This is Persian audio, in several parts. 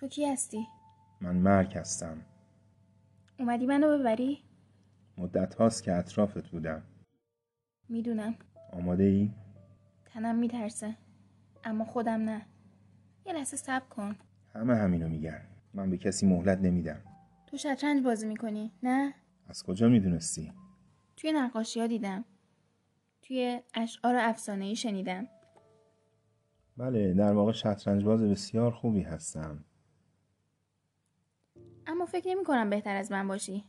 تو کی هستی؟ من مرگ هستم. اومدی منو ببری؟ مدت هاست که اطرافت بودم. می‌دونم. آماده ای؟ تنم میترسه. اما خودم نه. یه لحظه صبر کن. همه همینو میگن. من به کسی مهلت نمیدم. تو شطرنج بازی می‌کنی نه؟ از کجا می‌دونستی؟ توی نقاشی ها دیدم. توی اشعار افسانه ای شنیدم. بله در واقع شطرنج باز بسیار خوبی هستم. فکر نمی کنم بهتر از من باشی.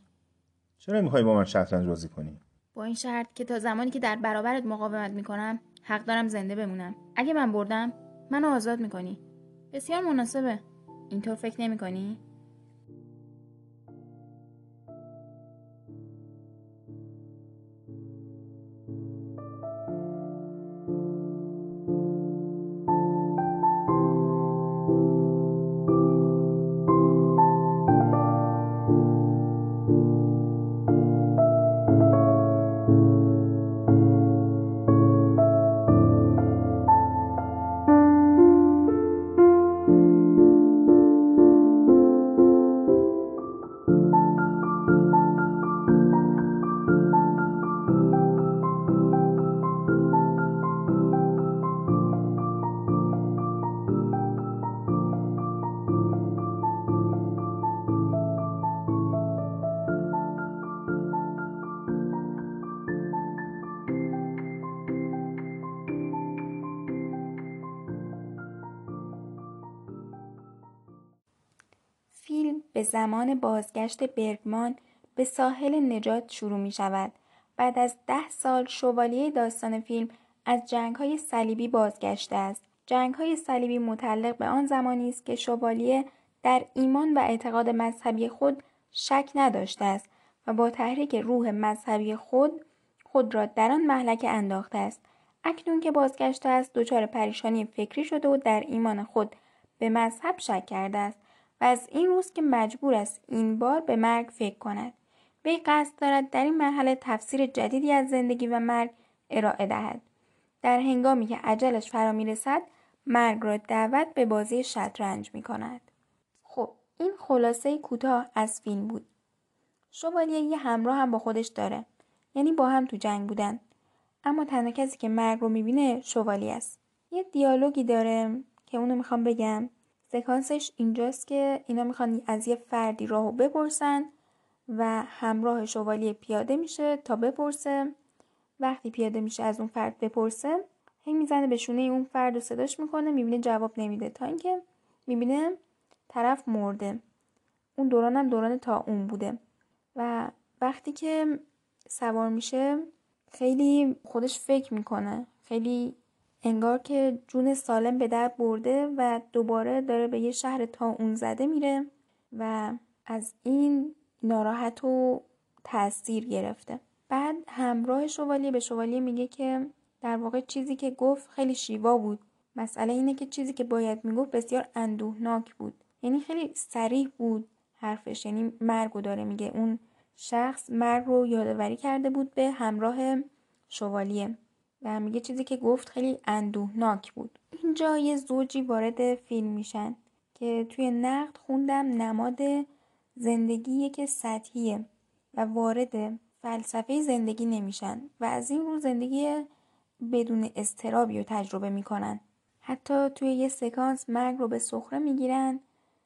چرا می‌خوای با من شطرنج بازی کنی؟ با این شرط که تا زمانی که در برابرت مقاومت می‌کنم حق دارم زنده بمونم. اگه من بردم منو آزاد می‌کنی. بسیار مناسبه. اینطور فکر نمی به زمان بازگشت برگمان به ساحل نجات شروع می شود. بعد از ده سال شوالیه داستان فیلم از جنگ های صلیبی بازگشته است. جنگ های صلیبی متعلق به آن زمانی است که شوالیه در ایمان و اعتقاد مذهبی خود شک نداشته است و با تحریک روح مذهبی خود خود را در آن محلکه انداخته است. اکنون که بازگشته است دچار پریشانی فکری شده و در ایمان خود به مذهب شک کرده است و از این روز که مجبور است این بار به مرگ فکر کند وی قصد دارد در این مرحله تفسیر جدیدی از زندگی و مرگ ارائه دهد در هنگامی که عجلش فرا می‌رسد مرگ را دعوت به بازی شطرنج می کند. خب این خلاصه کوتاه از فیلم بود. شوالیه یه همراه هم با خودش داره. یعنی با هم تو جنگ بودن. اما تنها کسی که مرگ رو می‌بینه شوالیه است. یه دیالوگی داره که اونو می‌خوام بگم. سکانسش اینجاست که اینا می‌خوان از یه فردی راهو بپرسن و همراه شوالیه پیاده میشه تا بپرسه. وقتی پیاده میشه از اون فرد بپرسه هی می‌زنه به شونه اون فرد و صداش می‌کنه می‌بینه جواب نمیده. تا اینکه می‌بینه طرف مرده. اون دوران هم دوران تا اون بوده. و وقتی که سوار میشه خیلی خودش فکر می‌کنه. خیلی انگار که جون سالم به در برده و دوباره داره به یه شهر تا اون زده میره و از این ناراحت و تاثیر گرفته. بعد همراه شوالیه به شوالیه میگه که در واقع چیزی که گفت خیلی شیوا بود. مسئله اینه که چیزی که باید می‌گفت بسیار اندوهناک بود. یعنی خیلی سریح بود حرفش. یعنی مرگو داره میگه. اون شخص مرگ رو یادآوری کرده بود به همراه شوالیه و میگه چیزی که گفت خیلی اندوهناک بود. اینجا یه زوجی وارد فیلم میشن که توی نقد خوندم نماد زندگی که سطحیه و وارد فلسفه زندگی نمیشن و از این رو زندگی بدون استرابی رو تجربه می‌کنن. حتی توی یه سکانس مرگ رو به سخره می‌گیرن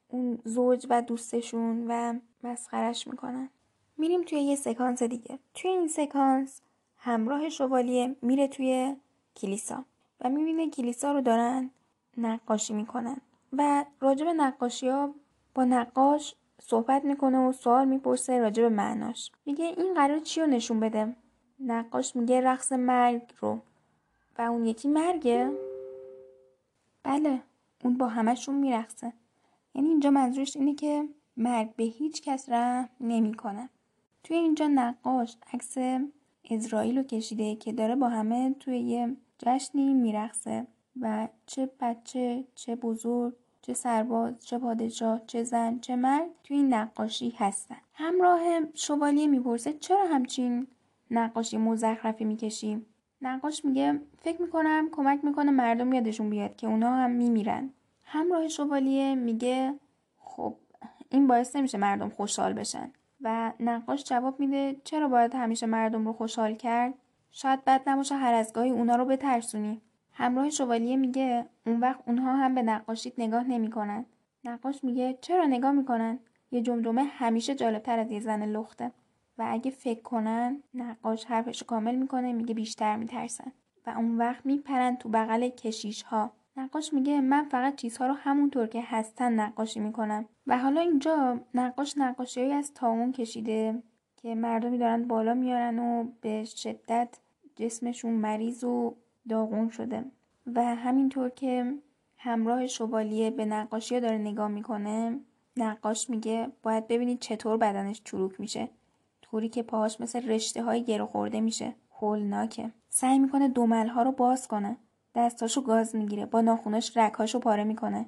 اون زوج و دوستشون و مسخرش می‌کنن. میریم توی یه سکانس دیگه. توی این سکانس همراه شوالیه میره توی کلیسا و می‌بینه کلیسا رو دارن نقاشی می‌کنن و راجب نقاشی ها با نقاش صحبت می‌کنه و سوال می‌پرسه راجب معناش. میگه این قرار چی رو نشون بده؟ نقاش میگه رقص مرگ رو. و اون یکی مرگه؟ بله اون با همشون میرقصه. یعنی اینجا منظورش اینه که مرگ به هیچ کس رحم نمی‌کنه. توی اینجا نقاش عکس اسرائیل رو کشیده که داره با همه توی یه جشنی میرقصه و چه بچه چه بزرگ چه سرباز چه پادشاه چه زن چه مرد توی این نقاشی هستن. همراه شوالیه می‌پرسه چرا همچین نقاشی مزخرفی می‌کشیم؟ نقاش میگه فکر می‌کنم کمک می‌کنه مردم یادشون بیاد که اونا هم میمیرن. همراه شوالیه میگه خب این باعث نمیشه مردم خوشحال بشن. و نقاش جواب میده چرا باید همیشه مردم رو خوشحال کرد؟ شاید بد نباشه هر از گاهی اونا رو بترسونی. همراه شوالیه میگه اون وقت اونها هم به نقاشیت نگاه نمی‌کنن. نقاش میگه چرا نگاه می‌کنن؟ یه جمجمه همیشه جالبتر از یه زن لخته. و اگه فکر کنن نقاش حرفش کامل می‌کنه میگه بیشتر میترسن. و اون وقت میپرن تو بغل کشیش ها نقاش میگه من فقط چیزها رو همونطور که هستن نقاشی می‌کنم. و حالا اینجا نقاش نقاشی از تاون کشیده که مردمی دارن بالا میارن و به شدت جسمشون مریض و داغون شده. و همینطور که همراه شوالیه به نقاشی داره نگاه می‌کنه نقاش میگه باید ببینید چطور بدنش چروک میشه. طوری که پاهاش مثل رشته های گرو خورده میشه. هولناکه. سعی می‌کنه دومل ها رو باز کنه. دستاشو گاز می‌گیره. با ناخوناش رکهاشو پاره می‌کنه.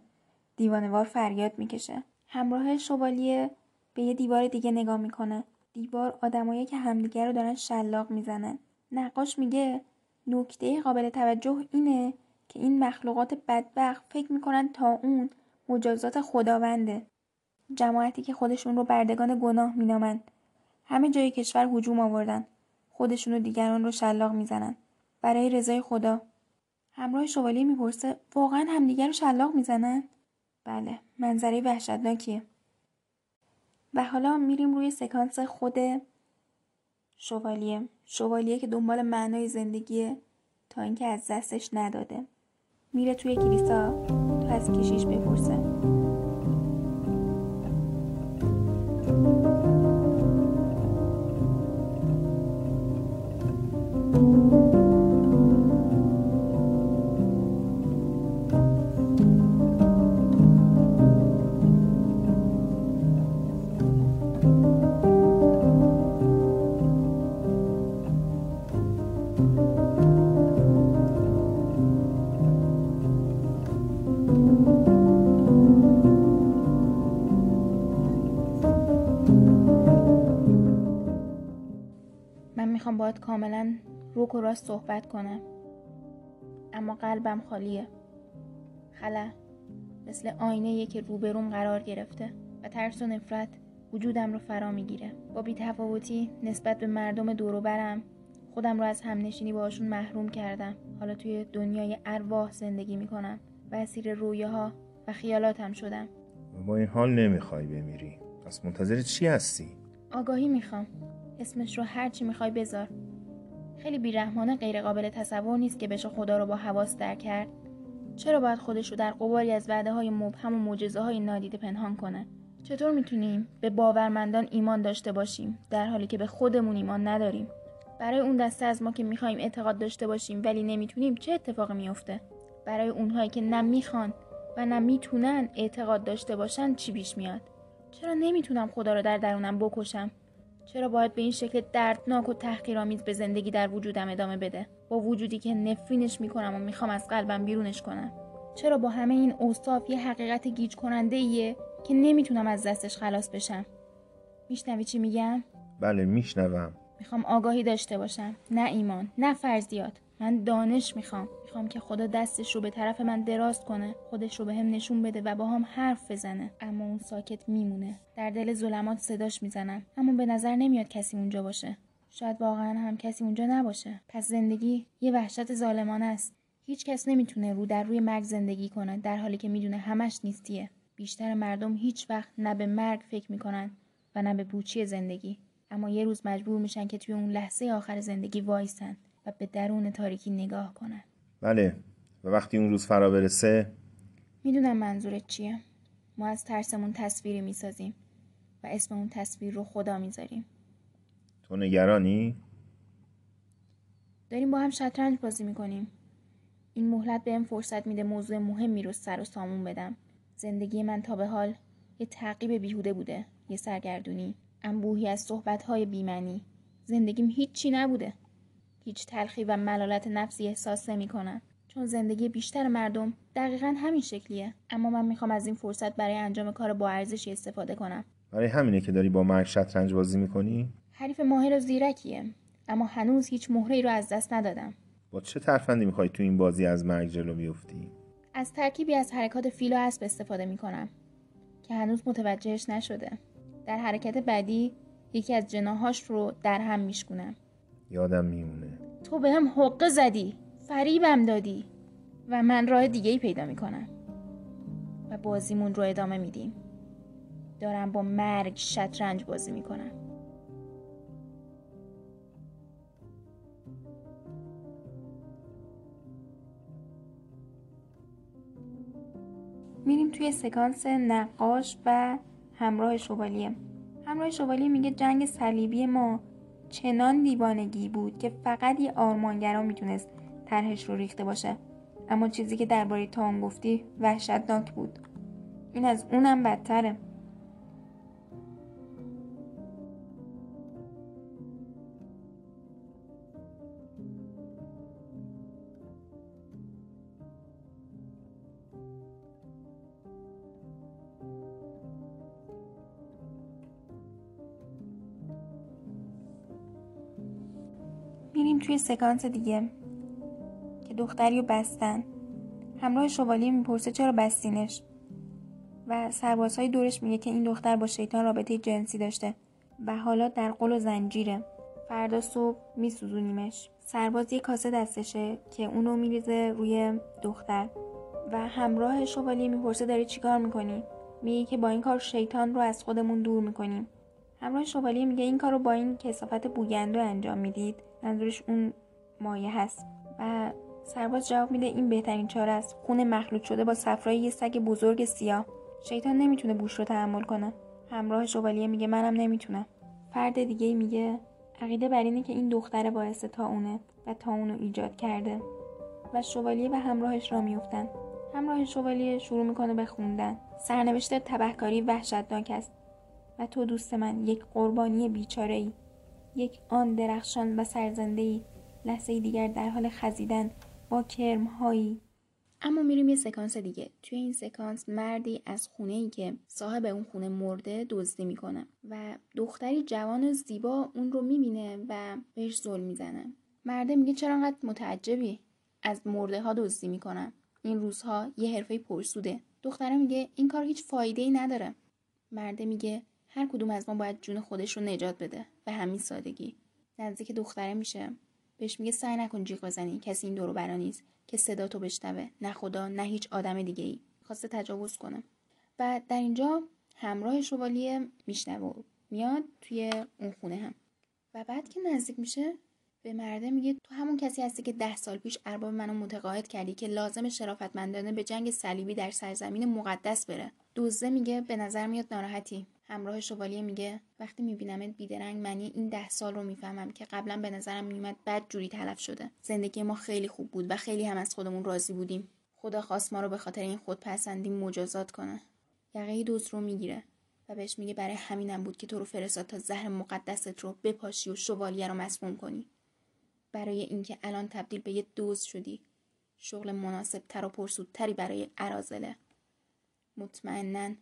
دیوانوار فریاد می‌کشه. همراه شوالیه به یه دیوار دیگه نگاه می‌کنه. دیوار آدمایی که همدیگه رو دارن شلاق می‌زنن. نقاش میگه نکته قابل توجه اینه که این مخلوقات بدبخت فکر می‌کنن تا اون مجازات خداونده. جماعتی که خودشون رو بردگان گناه مینامند همه جای کشور هجوم آوردن. خودشون و دیگران رو شلاق می‌زنن. برای رضای خدا. همراه شوالیه می‌پرسه واقعا همدیگر رو شلاق می‌زنن؟ بله منظره وحشتناکیه. و حالا میریم روی سکانس خود شوالیه. شوالیه که دنبال معنای زندگیه تا اینکه از دستش نداده. میره توی کلیسا؟ تا از کشیش بپرسه. باید کاملا روک و راست صحبت کنم اما قلبم خالیه. خلا مثل آینه که روبروم قرار گرفته و ترس و نفرت وجودم رو فرا می‌گیره. با بیتفاوتی نسبت به مردم دوروبرم خودم رو از همنشینی باشون محروم کردم. حالا توی دنیای ارواح زندگی می‌کنم و اسیر رویه ها و خیالاتم شدم. با این حال نمی‌خوای بمیری. پس منتظر چی هستی؟ آگاهی می‌خوام. اسمش رو هرچی می‌خوای بذار. خیلی بیرحمانه غیر قابل تصور نیست که بشه خدا رو با حواس در کرد. چرا باید خودش رو در قباری از وعده های مبهم و معجزه های نادیده پنهان کنه؟ چطور می‌تونیم به باورمندان ایمان داشته باشیم در حالی که به خودمون ایمان نداریم؟ برای اون دسته از ما که می‌خوایم اعتقاد داشته باشیم ولی نمی‌تونیم چه اتفاقی میافته؟ برای اونهایی که نه می‌خوان و نه می‌تونن اعتقاد داشته باشن چی پیش میاد؟ چرا نمی‌تونم خدا رو در درونم بکشم؟ چرا باید به این شکل دردناک و تحقیرآمیز به زندگی در وجودم ادامه بده؟ با وجودی که نفرینش می‌کنم و می‌خوام از قلبم بیرونش کنم. چرا با همه این اوصاف یه حقیقت گیج کننده ایه که نمی‌تونم از دستش خلاص بشم؟ میشنوی چی میگم؟ بله میشنوم. می‌خوام آگاهی داشته باشم. نه ایمان نه فرضیات. من دانش می‌خوام. می‌خوام که خدا دستش رو به طرف من دراز کنه خودش رو به هم نشون بده و با هم حرف بزنه. اما اون ساکت میمونه. در دل ظلمات صداش می‌زنم. اما به نظر نمیاد کسی اونجا باشه. شاید واقعا هم کسی اونجا نباشه. پس زندگی یه وحشت ظالمانه است. هیچ کس نمی‌تونه رو در روی مرگ زندگی کنه در حالی که می‌دونه همش نیستیه. بیشتر مردم هیچ وقت نه به مرگ فکر می‌کنن و نه به بوچی زندگی. اما یه روز مجبور میشن که توی اون لحظه آخر زندگی وایسن و به درون تاریکی نگاه کنن. بله. و وقتی اون روز فرا برسه؟ می‌دونم منظورت چیه. ما از ترسمون تصویری می‌سازیم و اسم اون تصویر رو خدا می‌ذاریم. تو نگرانی؟ داریم با هم شطرنج بازی می‌کنیم. این مهلت بهم فرصت میده موضوع مهمی رو سر و سامون بدم. زندگی من تا به حال یه تعقیب بیهوده بوده یه سرگردونی انبوهی از صحبتهای بیمنی زندگیم هیچی نبوده. هیچ تلخی و ملالت نفسی احساس نمی کنن. چون زندگی بیشتر مردم دقیقا همین شکلیه. اما من می‌خوام از این فرصت برای انجام کار با ارزشی استفاده کنم. برای همینه که داری با مرگ شطرنج بازی می‌کنی؟ حریف ماهر و زیرکیه. اما هنوز هیچ مهره رو از دست ندادم. با چه ترفندی می‌خوای تو این بازی از مرگ جلو بیفتی؟ از ترکیبی از حرکات فیل و اسب استفاده می‌کنم که هنوز متوجهش نشده. در حرکت بعدی یکی از جناهاش رو در هم میشکنم یادم میمونه. تو به هم حقه زدی فریبم دادی و من راه دیگه ای پیدا می‌کنم. و بازیمون رو ادامه میدیم. دارم با مرگ شطرنج بازی می‌کنم. میریم توی سکانس نقاش و همراه شوالیه. همراه شوالیه میگه جنگ صلیبی ما چنان دیوانگی بود که فقط یه آرمانگرا می‌تونست طرحش رو ریخته باشه. اما چیزی که درباره تام گفتی وحشتناک بود. این از اونم بدتره. توی سکانس دیگه که دختری رو بستن. همراه شوالیه می‌پرسه چرا بستینش؟ و سربازهای دورش میگه که این دختر با شیطان رابطه جنسی داشته و حالا در قل و زنجیره. فردا صبح میسوزونیمش. سرباز یه کاسه دستشه که اونو میریزه روی دختر. و همراه شوالیه می‌پرسه داری چیکار می‌کنی؟ میگه که با این کار شیطان رو از خودمون دور می‌کنیم. همراه شوالیه میگه این کار رو با این کسافت بوگندو انجام می‌دید. منظورش اون مایه هست. و سرباز جواب میده این بهترین چاره است. خون مخلوط شده با صفرای یه سگ بزرگ سیاه. شیطان نمی‌تونه بوش رو تحمل کنه. همراه شوالیه میگه منم نمی‌تونم. فرد دیگه میگه عقیده بر اینه که این دختر باعث تا و تا ایجاد کرده. و شوالیه و همراهش را میفتن همراه شوالیه شروع می‌کنه به خوندن. سرنوشت تبهکاری وحشتناک است. و تو دوست من یک قربانی بیچاره ای یک آن درخشان و سرزنده ای لحظه دیگر در حال خزیدن با کرم هایی اما میریم یه سکانس دیگه. توی این سکانس مردی از خونه ای که صاحب اون خونه مرده دزدی می‌کنه و دختری جوان و زیبا اون رو می‌بینه و بهش ظلم می‌زنه. مرده میگه چرا انقدر متعجبی از مرده ها دزدی می‌کنن این روزها یه حرفه پرسوده. دختره میگه این کار هیچ فایده ای نداره. مرده میگه هر کدوم از ما باید جون خودش رو نجات بده به همین سادگی. نزدیک دختره میشه. بهش میگه سعی نکن جیغ بزنی. کسی این دورو برا نیست که صدا تو بشنوه. نه خدا نه هیچ آدم دیگه ای خواسته تجاوز کنه. و در اینجا همراه شوالیه میشنوه میاد توی اون خونه هم. و بعد که نزدیک میشه به مرده میگه تو همون کسی هستی که ده سال پیش ارباب منو متقاعد کردی که لازم شرافتمندانه به جنگ صلیبی در سرزمین مقدس بره. دوزه میگه به نظر میاد ناراحتی. همراه شوالیه میگه. وقتی میبینمت بیدرنگ معنی این ده سال رو می‌فهمم که قبلا به نظرم میومد بد جوری تلف شده. زندگی ما خیلی خوب بود و خیلی هم از خودمون راضی بودیم. خدا خواست ما رو به خاطر این خودپسندی مجازات کنه. یقه دوز رو می‌گیره و بهش میگه برای همینم بود که تو رو فرستاد تا زهر مقدست رو بپاشی و شوالیه رو مسموم کنی. برای اینکه الان تبدیل به یه دوز شدی. شغل مناسب تر و پرسودتری برای ارازله مطمئنا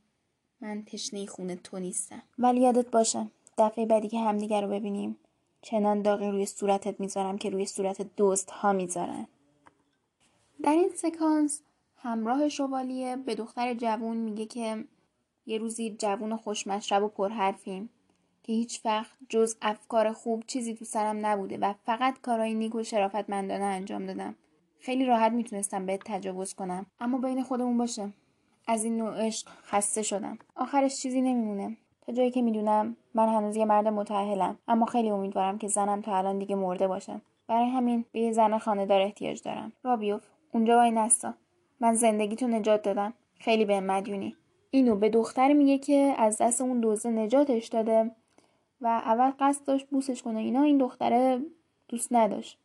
من تشنه خونه تو نیستم. ولی یادت باشه دفعه بعدی که همدیگر رو ببینیم چنان داغی روی صورتت می‌ذارم که روی صورت دوست ها می‌ذارن. در این سکانس همراه شوالیه به دختر جوون میگه که یه روزی جوون و خوشمشرب و پرحرفیم که هیچ وقت جز افکار خوب چیزی تو سرم نبوده و فقط کارهای نیک و شرافتمندانه انجام دادم. خیلی راحت می‌تونستم بهت تجاوز کنم اما بین خودمون باشه. از این نوع عشق خسته شدم. آخرش چیزی نمیمونه. تا جایی که می‌دونم من هنوز یه مرد متأهلم. اما خیلی امیدوارم که زنم تا الان دیگه مرده باشه برای همین به یه زن خانهدار احتیاج دارم. رابیوف اونجا وای نستا. من زندگی تو نجات دادم. خیلی به مدیونی. اینو به دختری میگه که از دست اون دوزه نجاتش داده و اول قصد داشت بوسش کنه. اینا این دختره دوست نداشت.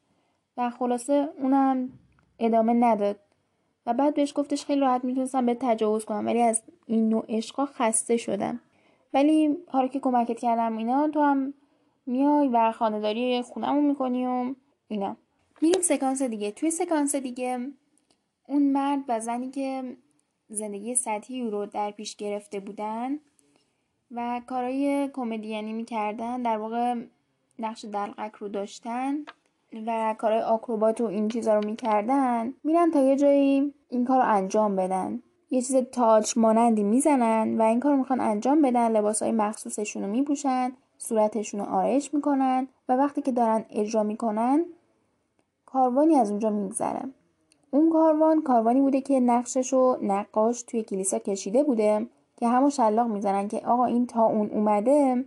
و خلاصه اونم ادامه نداد. و بعد بهش گفتش خیلی راحت می‌تونستم به تجاوز کنم ولی از این نوع عشقا خسته شدم. ولی حالا که کمکت کردم اینا تو هم میای و خانداری خونمون می‌کنی و اینا. میریم سکانس دیگه. توی سکانس دیگه اون مرد و زنی که زندگی سطحی رو در پیش گرفته بودن و کارهای کمدیانی می‌کردن در واقع نقش دلقک رو داشتن. و کارهای آکروبات و این چیزا رو می‌کردن میرن تا یه جایی این کار رو انجام بدن. یه چیز تاج مانندی می‌زنن و این کار می‌خوان انجام بدن لباس های مخصوصشون رو میپوشن صورتشون رو آرایش می‌کنن و وقتی که دارن اجرا می‌کنن کاروانی از اونجا میگذره. اون کاروان کاروانی بوده که نقشش رو نقاش توی کلیسا کشیده بوده که همون شلاق می‌زنن که آقا این تا اون اومده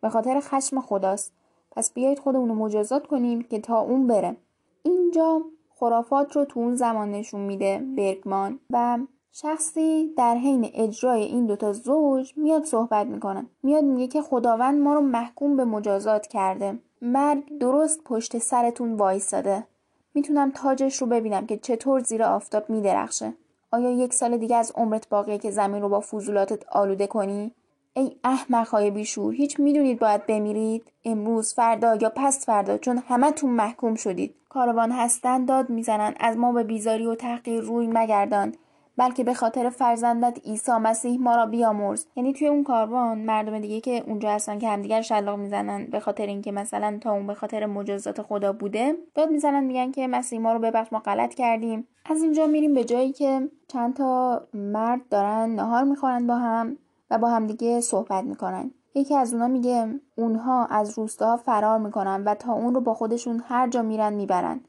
به خاطر خشم خداست. پس بیایید خودمون رو مجازات کنیم که تا اون بره. اینجا خرافات رو تو اون زمان نشون میده برگمان و شخصی در حین اجرای این دوتا زوج میاد صحبت می‌کنه. میاد میگه که خداوند ما رو محکوم به مجازات کرده. مرگ درست پشت سرتون وایستاده. می‌تونم تاجش رو ببینم که چطور زیر آفتاب میدرخشه. آیا یک سال دیگه از عمرت باقیه که زمین رو با فضولاتت آلوده کنی؟ ای احمقهای بیشور هیچ می‌دونید باید بمیرید؟ امروز فردا یا پس فردا چون همتون محکوم شدید. کاروان هستن داد می‌زنن از ما به بیزاری و تحقیر روی مگردان. بلکه به خاطر فرزندت عیسی مسیح ما را بیامرز. یعنی توی اون کاروان مردم دیگه که اونجا هستن که همدیگر شلاق می‌زنن به خاطر اینکه مثلا تا اون به خاطر مجازات خدا بوده داد می‌زنن میگن که مسیح ما رو ببخش ما غلط کردیم. از اینجا میریم به جایی که چند تا مرد دارن نهار می‌خورن با هم. و با همدیگه صحبت می‌کنن. یکی از اونا میگه اونها از روستاها فرار می‌کنن و تا اون رو با خودشون هر جا میرن می‌برن.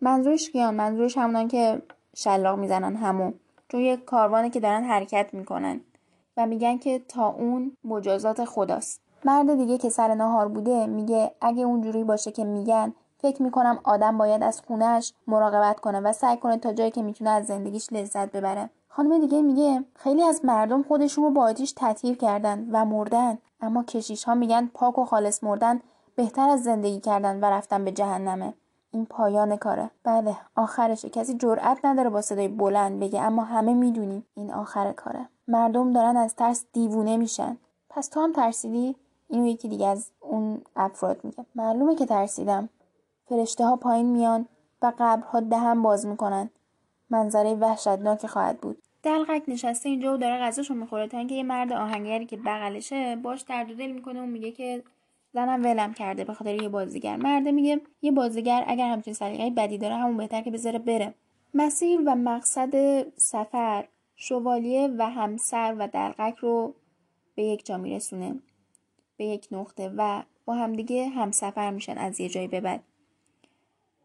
منظورش کیان منظورش همونان که شلاق می‌زنن همون چون یه کاروانه که دارن حرکت می‌کنن. و میگن که تا اون مجازات خداست. مرد دیگه که سر نهار بوده میگه اگه اونجوری باشه که میگن فکر می‌کنم آدم باید از خونهش مراقبت کنه و سعی کنه تا جایی که می‌تونه از زندگیش لذت ببره. خانم دیگه میگه خیلی از مردم خودشون رو با آتیش تطهیر کردن و مردن. اما کشیش ها میگن پاک و خالص مردن بهتر از زندگی کردن و رفتن به جهنمه. این پایان کاره. بله آخرشه. کسی جرأت نداره با صدای بلند بگه اما همه می‌دونیم این آخر کاره. مردم دارن از ترس دیوونه میشن. پس تو هم ترسیدی؟ اینو یکی دیگه از اون افراد میگه. معلومه که ترسیدم. فرشته ها پایین میان و قبرها دهن باز می‌کنن. منظره وحشتناک خواهد بود. دلقک نشسته اینجا و داره غذاشو می‌خوره. تا اینکه یه مرد آهنگری که بغلشه باش درد دل می‌کنه و میگه که زنم ولم کرده به خاطر یه بازیگر. مرده میگه یه بازیگر اگر همچین سلیقه بدی داره همون بهتر که بذاره بره. مسیر و مقصد سفر شوالیه و همسر و دلقک رو به یک جا میرسونه. به یک نقطه و با همدیگه همسفر میشن از یه جایی به بعد.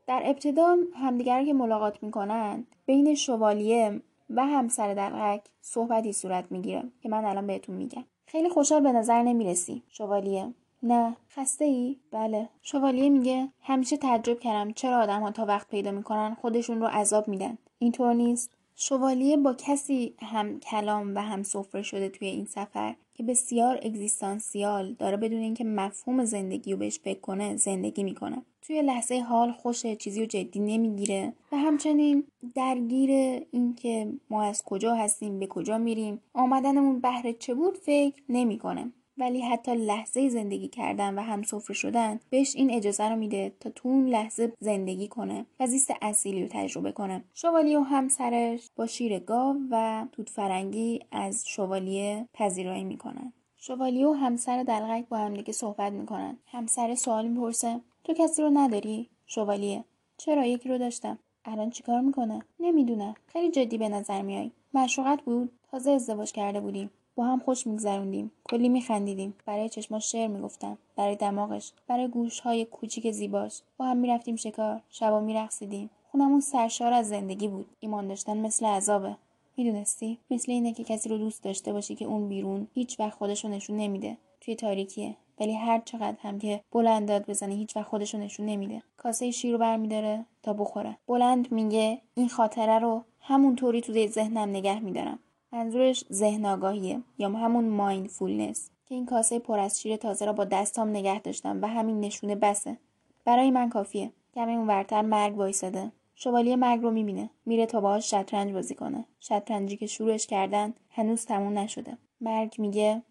در ابتدا همدیگر که ملاقات می‌کنن بین شوالیه و همسر دلقک صحبتی صورت می‌گیره که من الان بهتون میگم. خیلی خوشحال به نظر نمی‌رسی. شوالیه. نه. خسته ای؟ بله. شوالیه میگه همیشه تعجب کردم چرا آدم ها تا وقت پیدا می‌کنن خودشون رو عذاب میدن. اینطور نیست. شوالیه با کسی هم کلام و هم سفره شده توی این سفر. که بسیار اگزیستانسیال داره بدون اینکه مفهوم زندگی رو بهش فکر کنه زندگی می‌کنه. توی لحظه حال خوشه چیزی رو جدی نمی‌گیره و همچنین درگیر اینکه ما از کجا هستیم به کجا میریم آمدنمون بهره چه بود فکر نمی‌کنه. ولی حتی لحظه زندگی کردن و هم سفره شدن بهش این اجازه رو میده تا تو اون لحظه زندگی کنه و زیست اصیلی رو تجربه کنه. شوالیه و همسرش با شیر گاو و توت فرنگی از شوالیه پذیرایی می‌کنن. شوالیه و همسر دلغک با همدیگه صحبت می‌کنن. همسر سوال می‌پرسه تو کسی رو نداری؟ شوالیه. چرا؟ یکی رو داشتم. الان چیکار می‌کنه؟ نمی‌دونم خیلی جدی به نظر میای. معشوقت بود؟ تازه ازدواج کرده بودیم با هم خوش میگذروندیم. کلی میخندیدیم. برای چشماش شعر می‌گفتم. برای دماغش. برای گوشهای کوچیک زیباش. با هم می‌رفتیم شکار. شبا میرقصیدیم. خونمون سرشار از زندگی بود. ایمان داشتن مثل عذابه. می‌دونستی؟ مثل اینه که کسی رو دوست داشته باشی که اون بیرون هیچ وقت خودش رو نشون نمیده. توی تاریکیه. ولی هر چقدر هم که بلند داد بزنه هیچ وقت خودش رو نشون نمیده. کاسه شیر رو برمیداره تا بخوره. بلند میگه این خاطره رو همونطوری تو ذهنم نگه میدارم. منظورش ذهن آگاهیه یا همون مایندفولنس که این کاسه پر از شیر تازه را با دستام نگه داشتم و همین نشونه بسه. برای من کافیه. کمی اونورتر مرگ وایساده. شوالیه مرگ رو می‌بینه. میره تا باهاش شطرنج بازی کنه. شطرنجی که شروعش کردن هنوز تموم نشده. مرگ میگه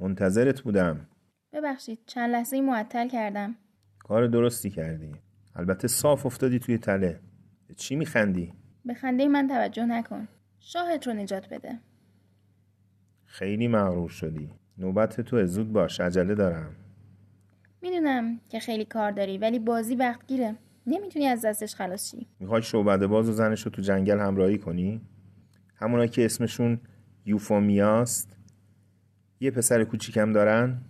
منتظرت بودم. ببخشید چند لحظه معطل کردم. کار درستی کردی. البته صاف افتادی توی تله. چی میخندی؟ به خنده من توجه نکن. شاهد رو نجات بده. خیلی مغرور شدی. نوبت تو زود باش عجله دارم. می‌دونم که خیلی کار داری ولی بازی وقت گیره نمی‌تونی از دستش خلاص شی. می‌خوای شعبده باز و زنش رو تو جنگل همراهی کنی؟ همونا که اسمشون یوفومیاست یه پسر کوچیکم دارن؟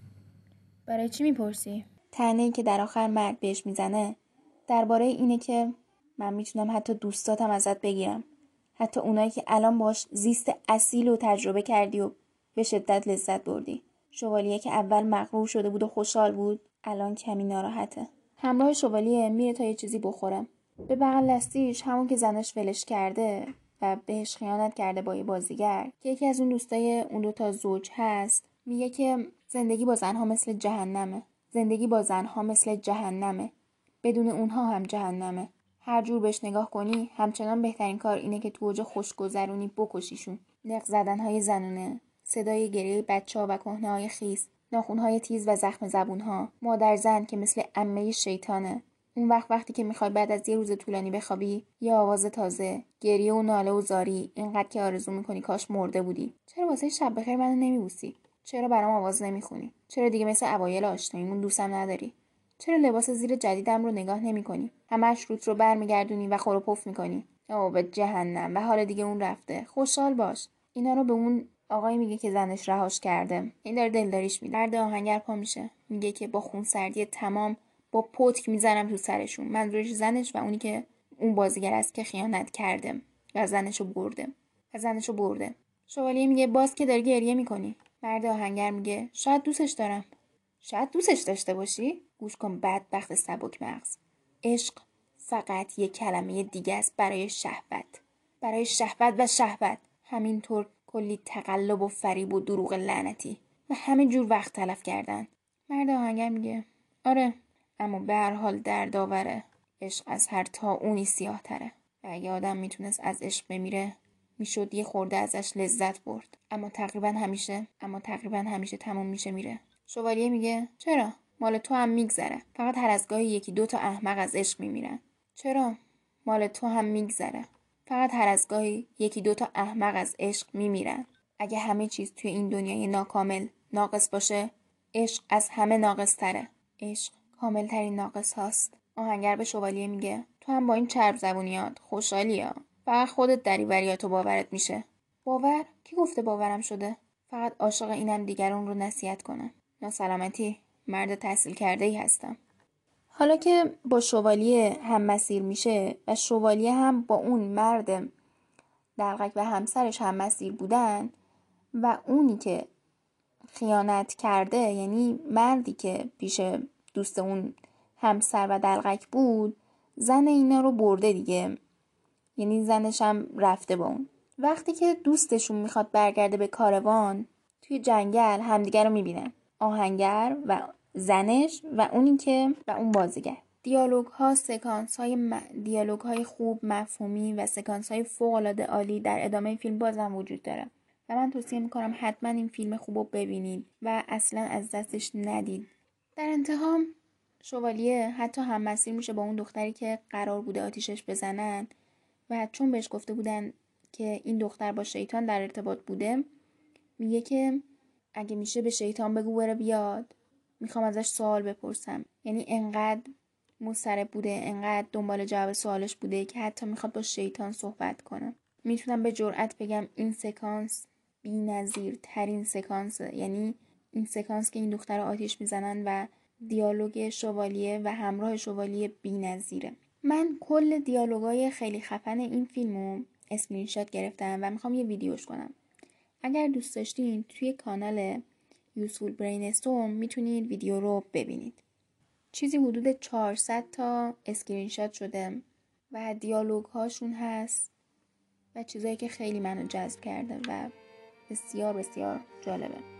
برای چی می‌پرسی؟ تنه ای که در آخر مرد بهش می‌زنه. درباره اینه که من می‌تونم حتی دوستاتم ازت بگیرم. حتی اونایی که الان باش زیست اصیل و تجربه کردی و به شدت لذت بردی. شوالیه که اول مغرور شده بود و خوشحال بود الان کمی ناراحته. همراه شوالیه میره تا یه چیزی بخورم به بغل دستیش همون که زنش ولش کرده و بهش خیانت کرده با یه بازیگر که یکی از اون دوستای اون دوتا زوج هست میگه که زندگی با زنها مثل جهنمه. زندگی با زنها مثل جهنمه. بدون اونها هم جهنمه. هر جور بهش نگاه کنی همچنان بهترین کار اینه که تو اوج خوشگذرونی بکشیشون. نق زدن های زنونه صدای گریه بچه ها و کهنه های خیس های تیز و زخم زبون ها مادر زن که مثل امه شیطانه. اون وقت وقتی که می‌خوای بعد از یه روز طولانی بخوابی یه آواز تازه گریه و ناله و زاری اینقدر که آرزو می‌کنی کاش مرده بودی. چرا واسه شب بخیر منو نمیبوسی؟ چرا برام آواز نمی‌خونی؟ چرا دیگه مثل اوایل آشناییمون دوستم نداری؟ چرا لباس زیر جدیدم رو نگاه نمی‌کنی؟ همش روت رو برمیگردونی و خور و پف می‌کنی. او به جهنم. و حال دیگه اون رفته. خوشحال باش. اینا رو به اون آقای میگه که زنش رهاش کرده. این داره دلداریش میده. مرد آهنگر پا میشه. میگه که با خونسردی تمام با پتک می‌زنم تو سرشون. منظورش زنش و اونی که اون بازیگر است که خیانت کرده. و زنشو برده. و زنشو برده. شوالیه میگه باز که داری گریه می‌کنی. مرد آهنگر میگه شاید دوستش دارم. شاید دوستش داشته باشی؟ گوش کن بدبخت سبک مغز. عشق فقط یک کلمه دیگه است برای شهوت. برای شهوت و شهوت. همینطور کلی تقلب و فریب و دروغ لعنتی. و همه جور وقت تلف کردن. مرد آهنگر میگه آره اما به هر حال دردآوره. عشق از هر تا اونی سیاه تره و اگه آدم می‌تونست از عشق بمیره می‌شد یه خورده ازش لذت برد. اما تقریبا همیشه اما تقریبا همیشه تموم میشه میره. شوالیه میگه چرا؟ مال تو هم میگذره. فقط هر از گاهی یکی دو تا احمق از عشق میمیرن. چرا؟ مال تو هم میگذره. فقط هر از گاهی یکی دو تا احمق از عشق میمیرن. اگه همه چیز توی این دنیای ناکامل ناقص باشه عشق از همه ناقص تره عشق کامل ترین ناقص هاست. آهنگر به شوالیه میگه تو هم با این چرب زبونیات خوشحالی ها. فقط خودت دریوریاتو باورت میشه. باور؟ کی گفته باورم شده؟ فقط عاشق اینم دیگران رو نصیحت کنم ناسلامتی. مرد تحصیل کرده ای هستم. حالا که با شوالیه هم مسیر میشه و شوالیه هم با اون مرد دلغک و همسرش هم مسیر بودن و اونی که خیانت کرده یعنی مردی که پیش دوست اون همسر و دلغک بود زن اینا رو برده دیگه. یعنی زنش هم رفته با اون. وقتی که دوستشون می‌خواد برگرده به کاروان توی جنگل همدیگه رو می‌بینن. آهنگر و زنش و اونی که و اون بازیگر. دیالوگ ها سکانس های م... دیالوگ های خوب مفهومی و سکانس های فوق العاده عالی در ادامه فیلم بازم وجود داره. و من توصیه می‌کنم حتما این فیلم خوب رو ببینید و اصلا از دستش ندید. در انتها شوالیه حتی هم مسیر میشه با اون دختری که قرار بوده آتیشش بزنن و چون بهش گفته بودن که این دختر با شیطان در ارتباط بوده میگه که اگه میشه به شیطان بگو بره بیاد. می‌خوام ازش سوال بپرسم. یعنی انقدر مضطرب بوده انقدر دنبال جواب سوالش بوده که حتی می‌خواد با شیطان صحبت کنه. می‌تونم به جرئت بگم این سکانس بی نظیر ترین سکانس یعنی این سکانس که این دختر آتیش می‌زنن و دیالوگ شوالیه و همراه شوالیه بی نظیره من کل دیالوگای خیلی خفن این فیلمو اسکرین شات گرفتم و می‌خوام یه ویدیوش کنم. اگر دوست داشتین توی کانال Useful Brainstorm می‌تونید ویدیو رو ببینید. چیزی حدود 400 تا اسکرین شات شده و دیالوگ هاشون هست و چیزایی که خیلی منو جذب کرده و بسیار بسیار جالبه.